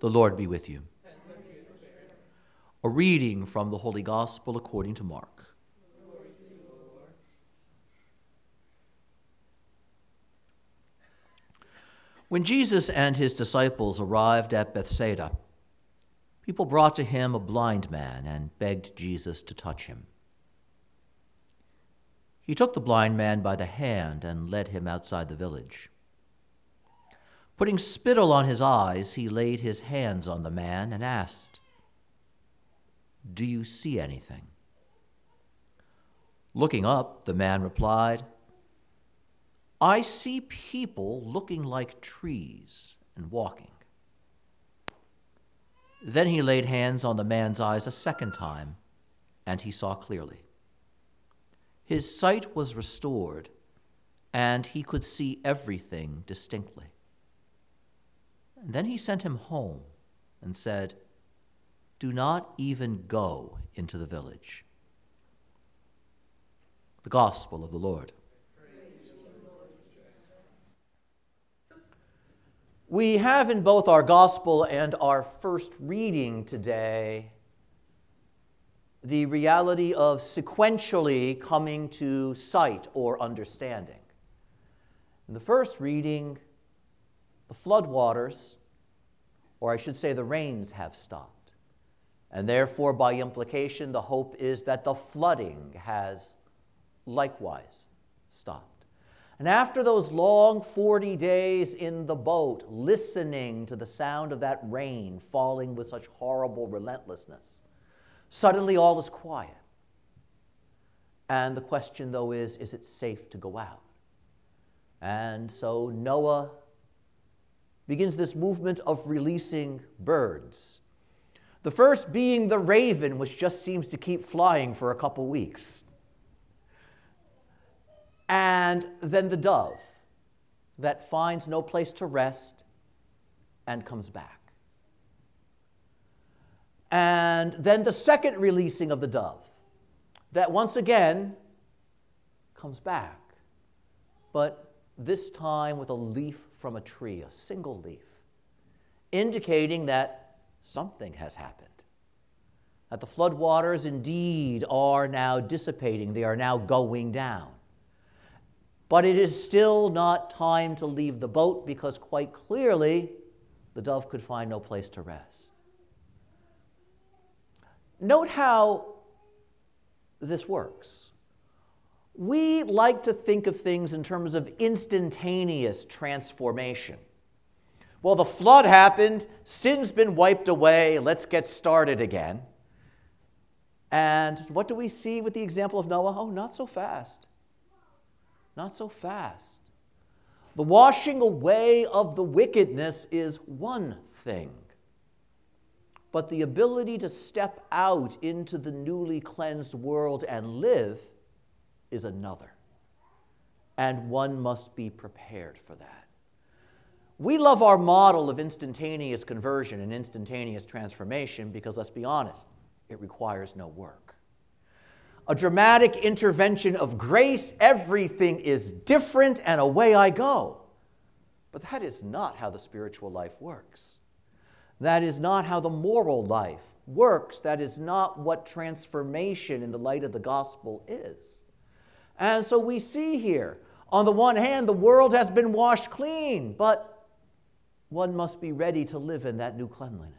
The Lord be with you. A reading from the Holy Gospel according to Mark. When Jesus and his disciples arrived at Bethsaida, people brought to him a blind man and begged Jesus to touch him. He took the blind man by the hand and led him outside the village. Putting spittle on his eyes, he laid his hands on the man and asked, Do you see anything? Looking up, the man replied, I see people looking like trees and walking. Then he laid hands on the man's eyes a second time, and he saw clearly. His sight was restored, and he could see everything distinctly. And then he sent him home and said, Do not even go into the village. The Gospel of the Lord. We have in both our Gospel and our first reading today the reality of sequentially coming to sight or understanding. In the first reading, the floodwaters, or I should say the rains, have stopped. And therefore, by implication, the hope is that the flooding has likewise stopped. And after those long 40 days in the boat, listening to the sound of that rain falling with such horrible relentlessness, suddenly all is quiet. And the question, though, is is it safe to go out? And so Noah begins this movement of releasing birds. The first being the raven, which just seems to keep flying for a couple weeks. And then the dove that finds no place to rest and comes back. And then the second releasing of the dove that once again comes back, but this time with a leaf from a tree, a single leaf, indicating that something has happened. That the floodwaters indeed are now dissipating, they are now going down. But it is still not time to leave the boat because quite clearly the dove could find no place to rest. Note how this works. We like to think of things in terms of instantaneous transformation. Well, the flood happened, sin's been wiped away, let's get started again. And what do we see with the example of Noah? Oh, not so fast. Not so fast. The washing away of the wickedness is one thing, but the ability to step out into the newly cleansed world and live is another. And one must be prepared for that. We love our model of instantaneous conversion and instantaneous transformation because, let's be honest, it requires no work. A dramatic intervention of grace, everything is different, and away I go. But that is not how the spiritual life works. That is not how the moral life works. That is not what transformation in the light of the gospel is. And so we see here, on the one hand, the world has been washed clean, but one must be ready to live in that new cleanliness.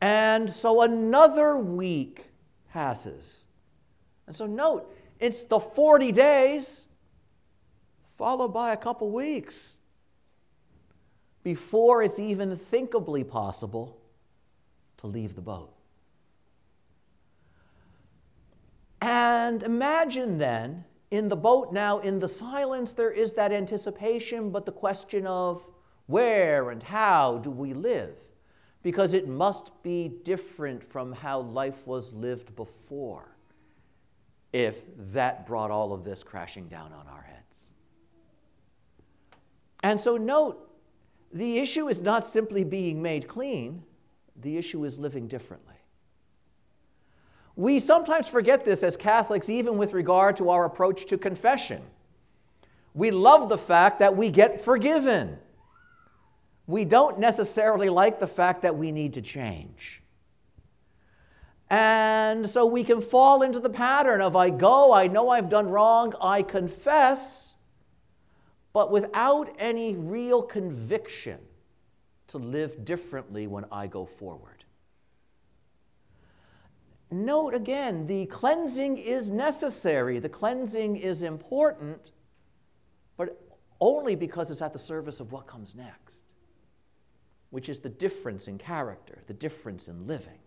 And so another week passes. And so note, it's the 40 days followed by a couple weeks before it's even thinkably possible to leave the boat. And imagine then, in the boat now, in the silence, there is that anticipation, but the question of where and how do we live? Because it must be different from how life was lived before if that brought all of this crashing down on our heads. And so, note the issue is not simply being made clean, the issue is living differently. We sometimes forget this as Catholics, even with regard to our approach to confession. We love the fact that we get forgiven. we don't necessarily like the fact that we need to change. And so we can fall into the pattern of I go, I know I've done wrong, I confess, but without any real conviction to live differently when I go forward. Note again, the cleansing is necessary, the cleansing is important, but only because it's at the service of what comes next, which is the difference in character, the difference in living.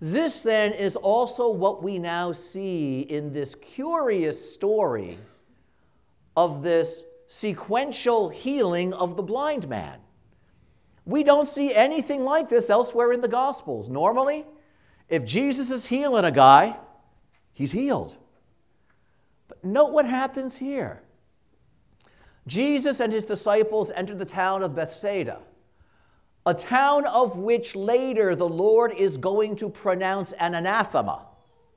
This then is also what we now see in this curious story of this sequential healing of the blind man. We don't see anything like this elsewhere in the Gospels. Normally, if Jesus is healing a guy, he's healed. But note what happens here. Jesus and his disciples enter the town of Bethsaida, a town of which later the Lord is going to pronounce an anathema,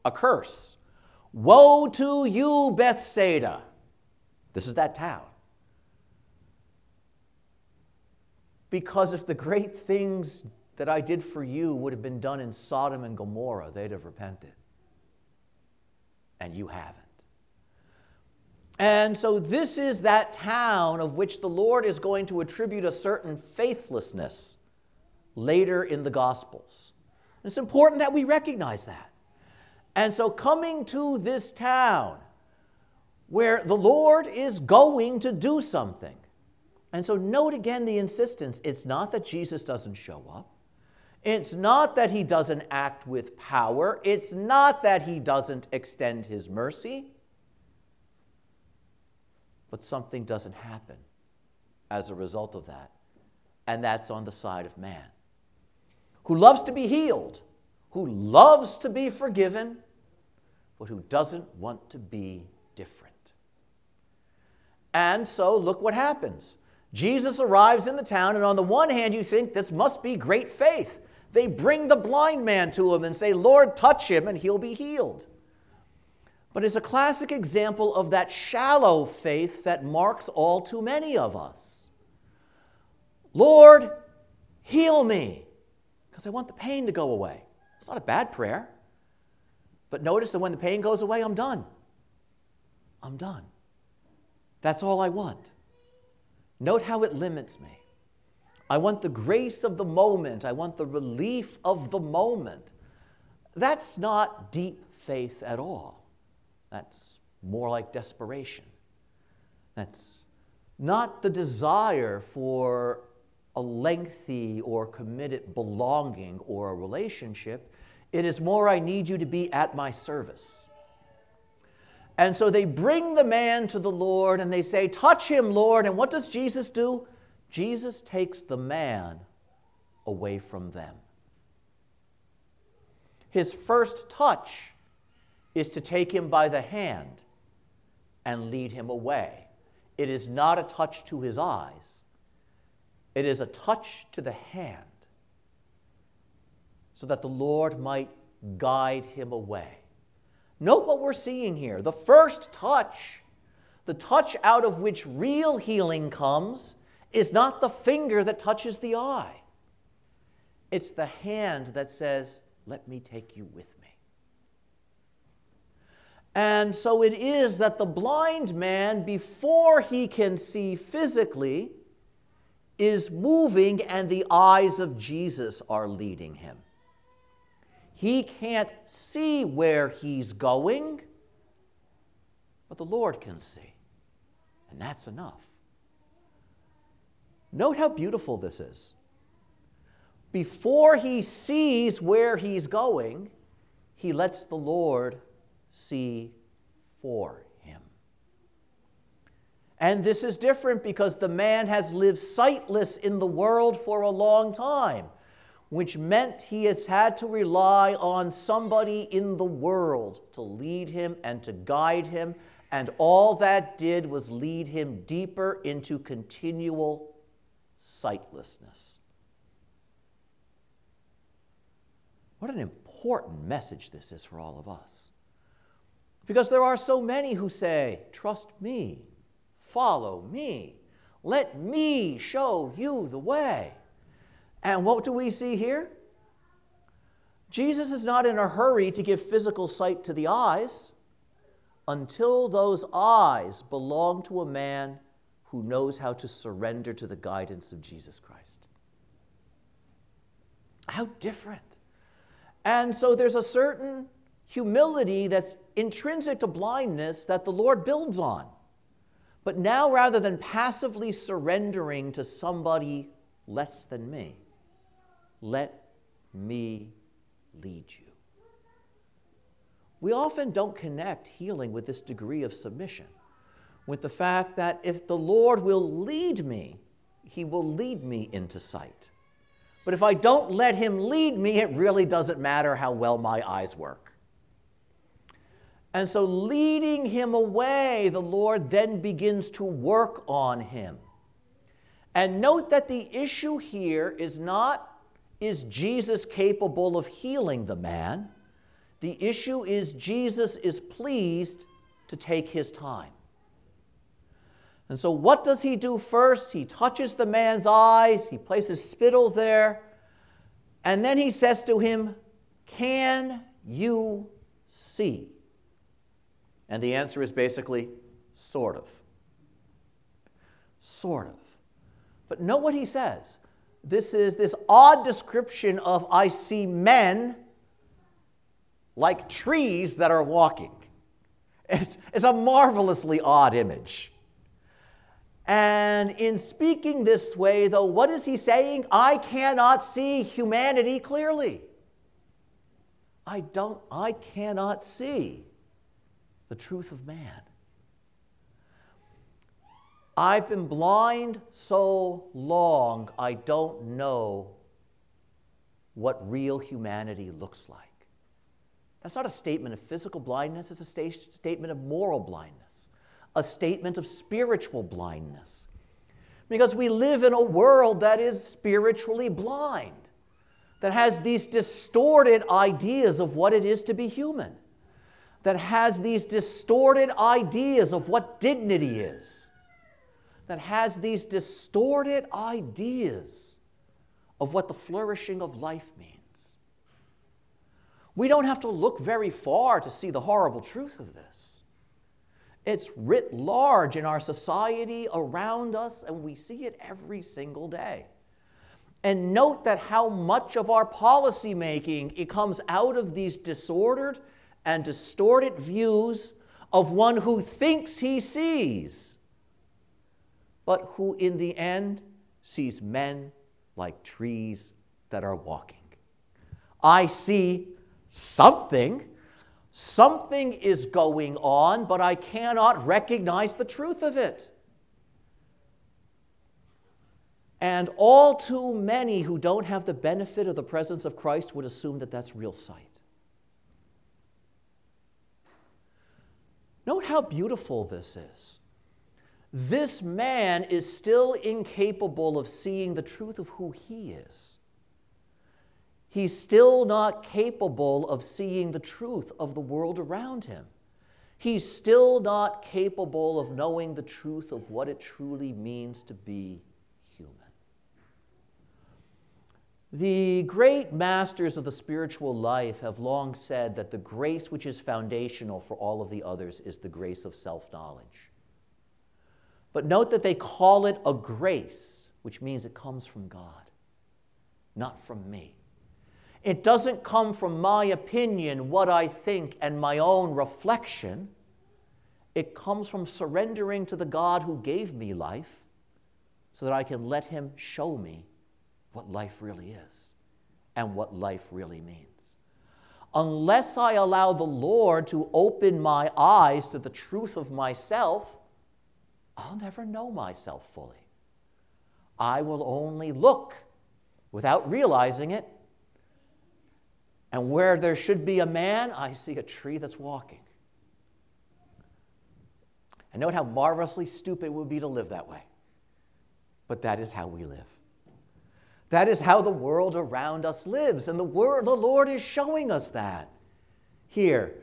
a curse. Woe to you, Bethsaida! This is that town. Because if the great things that I did for you would have been done in Sodom and Gomorrah, they'd have repented. And you haven't. And so, this is that town of which the Lord is going to attribute a certain faithlessness later in the Gospels. It's important that we recognize that. And so, coming to this town where the Lord is going to do something. And so, note again the insistence it's not that Jesus doesn't show up. It's not that he doesn't act with power. It's not that he doesn't extend his mercy. But something doesn't happen as a result of that. And that's on the side of man, who loves to be healed, who loves to be forgiven, but who doesn't want to be different. And so, look what happens. Jesus arrives in the town, and on the one hand, you think this must be great faith. They bring the blind man to him and say, Lord, touch him and he'll be healed. But it's a classic example of that shallow faith that marks all too many of us. Lord, heal me, because I want the pain to go away. It's not a bad prayer. But notice that when the pain goes away, I'm done. I'm done. That's all I want. Note how it limits me. I want the grace of the moment. I want the relief of the moment. That's not deep faith at all. That's more like desperation. That's not the desire for a lengthy or committed belonging or a relationship. It is more, I need you to be at my service. And so they bring the man to the Lord and they say, Touch him, Lord. And what does Jesus do? Jesus takes the man away from them. His first touch is to take him by the hand and lead him away. It is not a touch to his eyes, it is a touch to the hand so that the Lord might guide him away. Note what we're seeing here. The first touch, the touch out of which real healing comes, is not the finger that touches the eye, it's the hand that says, Let me take you with me. And so it is that the blind man, before he can see physically, is moving and the eyes of Jesus are leading him. He can't see where he's going, but the Lord can see. And that's enough. Note how beautiful this is. Before he sees where he's going, he lets the Lord see for him. And this is different because the man has lived sightless in the world for a long time, which meant he has had to rely on somebody in the world to lead him and to guide him. And all that did was lead him deeper into continual sightlessness. What an important message this is for all of us. Because there are so many who say, Trust me, follow me, Let me show you the way. And what do we see here? Jesus is not in a hurry to give physical sight to the eyes until those eyes belong to a man who knows how to surrender to the guidance of Jesus Christ. How different. And so there's a certain humility that's intrinsic to blindness that the Lord builds on. But now, rather than passively surrendering to somebody less than me, let me lead you. We often don't connect healing with this degree of submission, with the fact that if the Lord will lead me, He will lead me into sight. But if I don't let Him lead me, it really doesn't matter how well my eyes work. And so, leading him away, the Lord then begins to work on him. And note that the issue here is not is Jesus capable of healing the man? The issue is Jesus is pleased to take his time. And so, what does he do first? He touches the man's eyes, he places spittle there, and then he says to him, Can you see? And the answer is basically, sort of. Sort of. But note what he says. This is this odd description of I see men like trees that are walking. It's, it's a marvelously odd image. And in speaking this way, though, what is he saying? I cannot see humanity clearly. I don't, I cannot see the truth of man. I've been blind so long, I don't know what real humanity looks like. That's not a statement of physical blindness, it's a sta- statement of moral blindness, a statement of spiritual blindness. Because we live in a world that is spiritually blind, that has these distorted ideas of what it is to be human that has these distorted ideas of what dignity is, that has these distorted ideas of what the flourishing of life means. We don't have to look very far to see the horrible truth of this. It's writ large in our society around us, and we see it every single day. And note that how much of our policy making it comes out of these disordered and distorted views of one who thinks he sees, but who in the end sees men like trees that are walking. I see something. Something is going on, but I cannot recognize the truth of it. And all too many who don't have the benefit of the presence of Christ would assume that that's real sight. Note how beautiful this is. This man is still incapable of seeing the truth of who he is. He's still not capable of seeing the truth of the world around him. He's still not capable of knowing the truth of what it truly means to be human. The great masters of the spiritual life have long said that the grace which is foundational for all of the others is the grace of self knowledge. But note that they call it a grace, which means it comes from God, not from me. It doesn't come from my opinion, what I think, and my own reflection. It comes from surrendering to the God who gave me life so that I can let Him show me what life really is and what life really means. Unless I allow the Lord to open my eyes to the truth of myself, I'll never know myself fully. I will only look without realizing it. And where there should be a man, I see a tree that's walking. And note how marvelously stupid it would be to live that way. But that is how we live. That is how the world around us lives. And the, word, the Lord is showing us that here.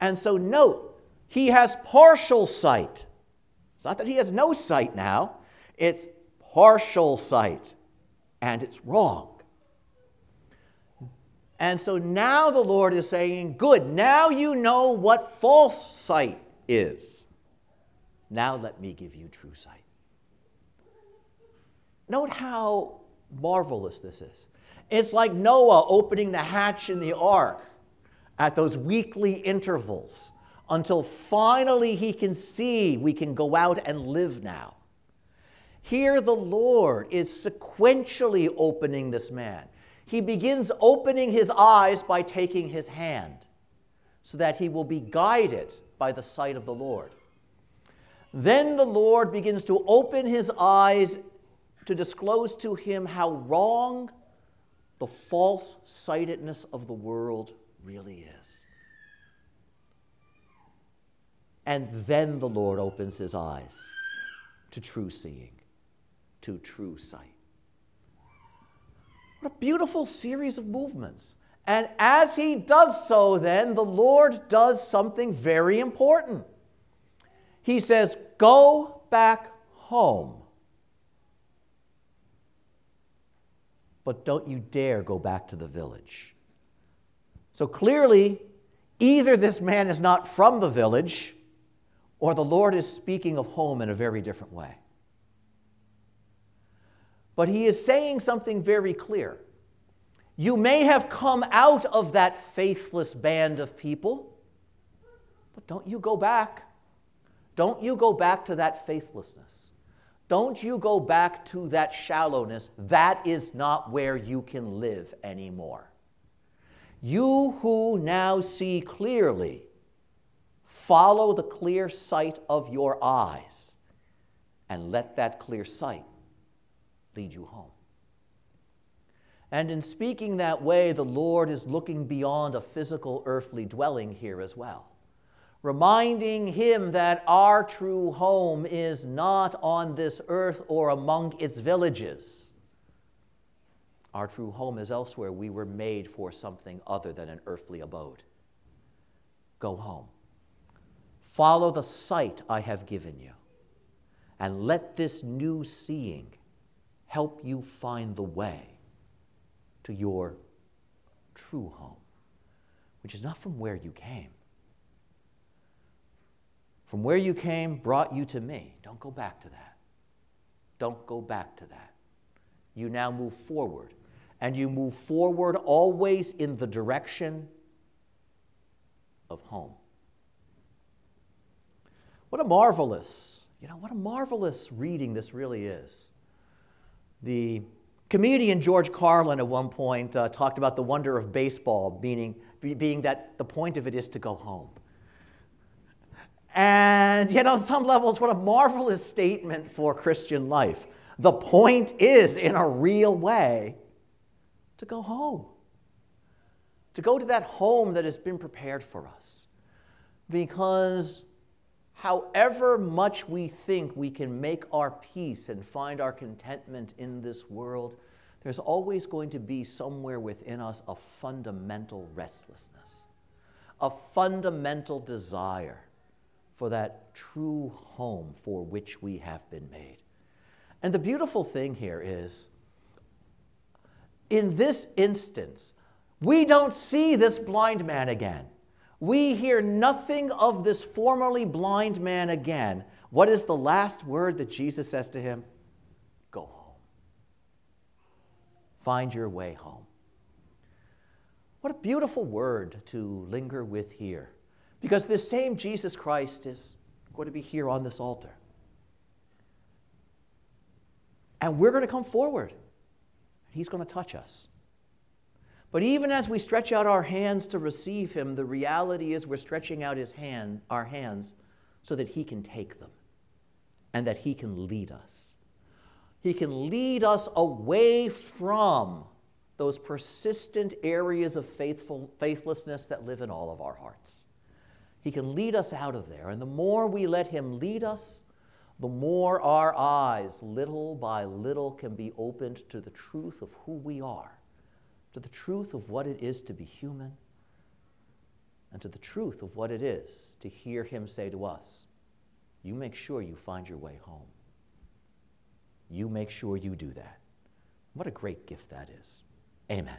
And so note, he has partial sight. It's not that he has no sight now, it's partial sight, and it's wrong. And so now the Lord is saying, Good, now you know what false sight is. Now let me give you true sight. Note how marvelous this is. It's like Noah opening the hatch in the ark at those weekly intervals until finally he can see we can go out and live now. Here, the Lord is sequentially opening this man he begins opening his eyes by taking his hand so that he will be guided by the sight of the Lord. Then the Lord begins to open his eyes to disclose to him how wrong the false sightedness of the world really is. And then the Lord opens his eyes to true seeing, to true sight. What a beautiful series of movements. And as he does so, then the Lord does something very important. He says, Go back home. But don't you dare go back to the village. So clearly, either this man is not from the village, or the Lord is speaking of home in a very different way. But he is saying something very clear. You may have come out of that faithless band of people, but don't you go back. Don't you go back to that faithlessness. Don't you go back to that shallowness. That is not where you can live anymore. You who now see clearly, follow the clear sight of your eyes and let that clear sight lead you home. And in speaking that way, the Lord is looking beyond a physical earthly dwelling here as well, reminding him that our true home is not on this earth or among its villages. Our true home is elsewhere. We were made for something other than an earthly abode. Go home. Follow the sight I have given you, and let this new seeing help you find the way to your true home, which is not from where you came. From where you came brought you to me. Don't go back to that. Don't go back to that. You now move forward. And you move forward always in the direction of home. What a marvelous, you know, what a marvelous reading this really is. The comedian George Carlin at one point uh, talked about the wonder of baseball, meaning being that the point of it is to go home. And yet, on some levels, what a marvelous statement for Christian life. The point is, in a real way, to go home, to go to that home that has been prepared for us. Because however much we think we can make our peace and find our contentment in this world, there's always going to be somewhere within us a fundamental restlessness, a fundamental desire for that true home for which we have been made. And the beautiful thing here is, in this instance, we don't see this blind man again. We hear nothing of this formerly blind man again. What is the last word that Jesus says to him? Go home. Find your way home. What a beautiful word to linger with here. Because this same Jesus Christ is going to be here on this altar. And we're going to come forward. He's going to touch us. But even as we stretch out our hands to receive him, the reality is we're stretching out his hand, our hands so that he can take them and that he can lead us. He can lead us away from those persistent areas of faithful, faithlessness that live in all of our hearts. He can lead us out of there. And the more we let him lead us, the more our eyes, little by little, can be opened to the truth of who we are to the truth of what it is to be human and to the truth of what it is to hear Him say to us, You make sure you find your way home. you make sure you do that. What a great gift that is. Amen.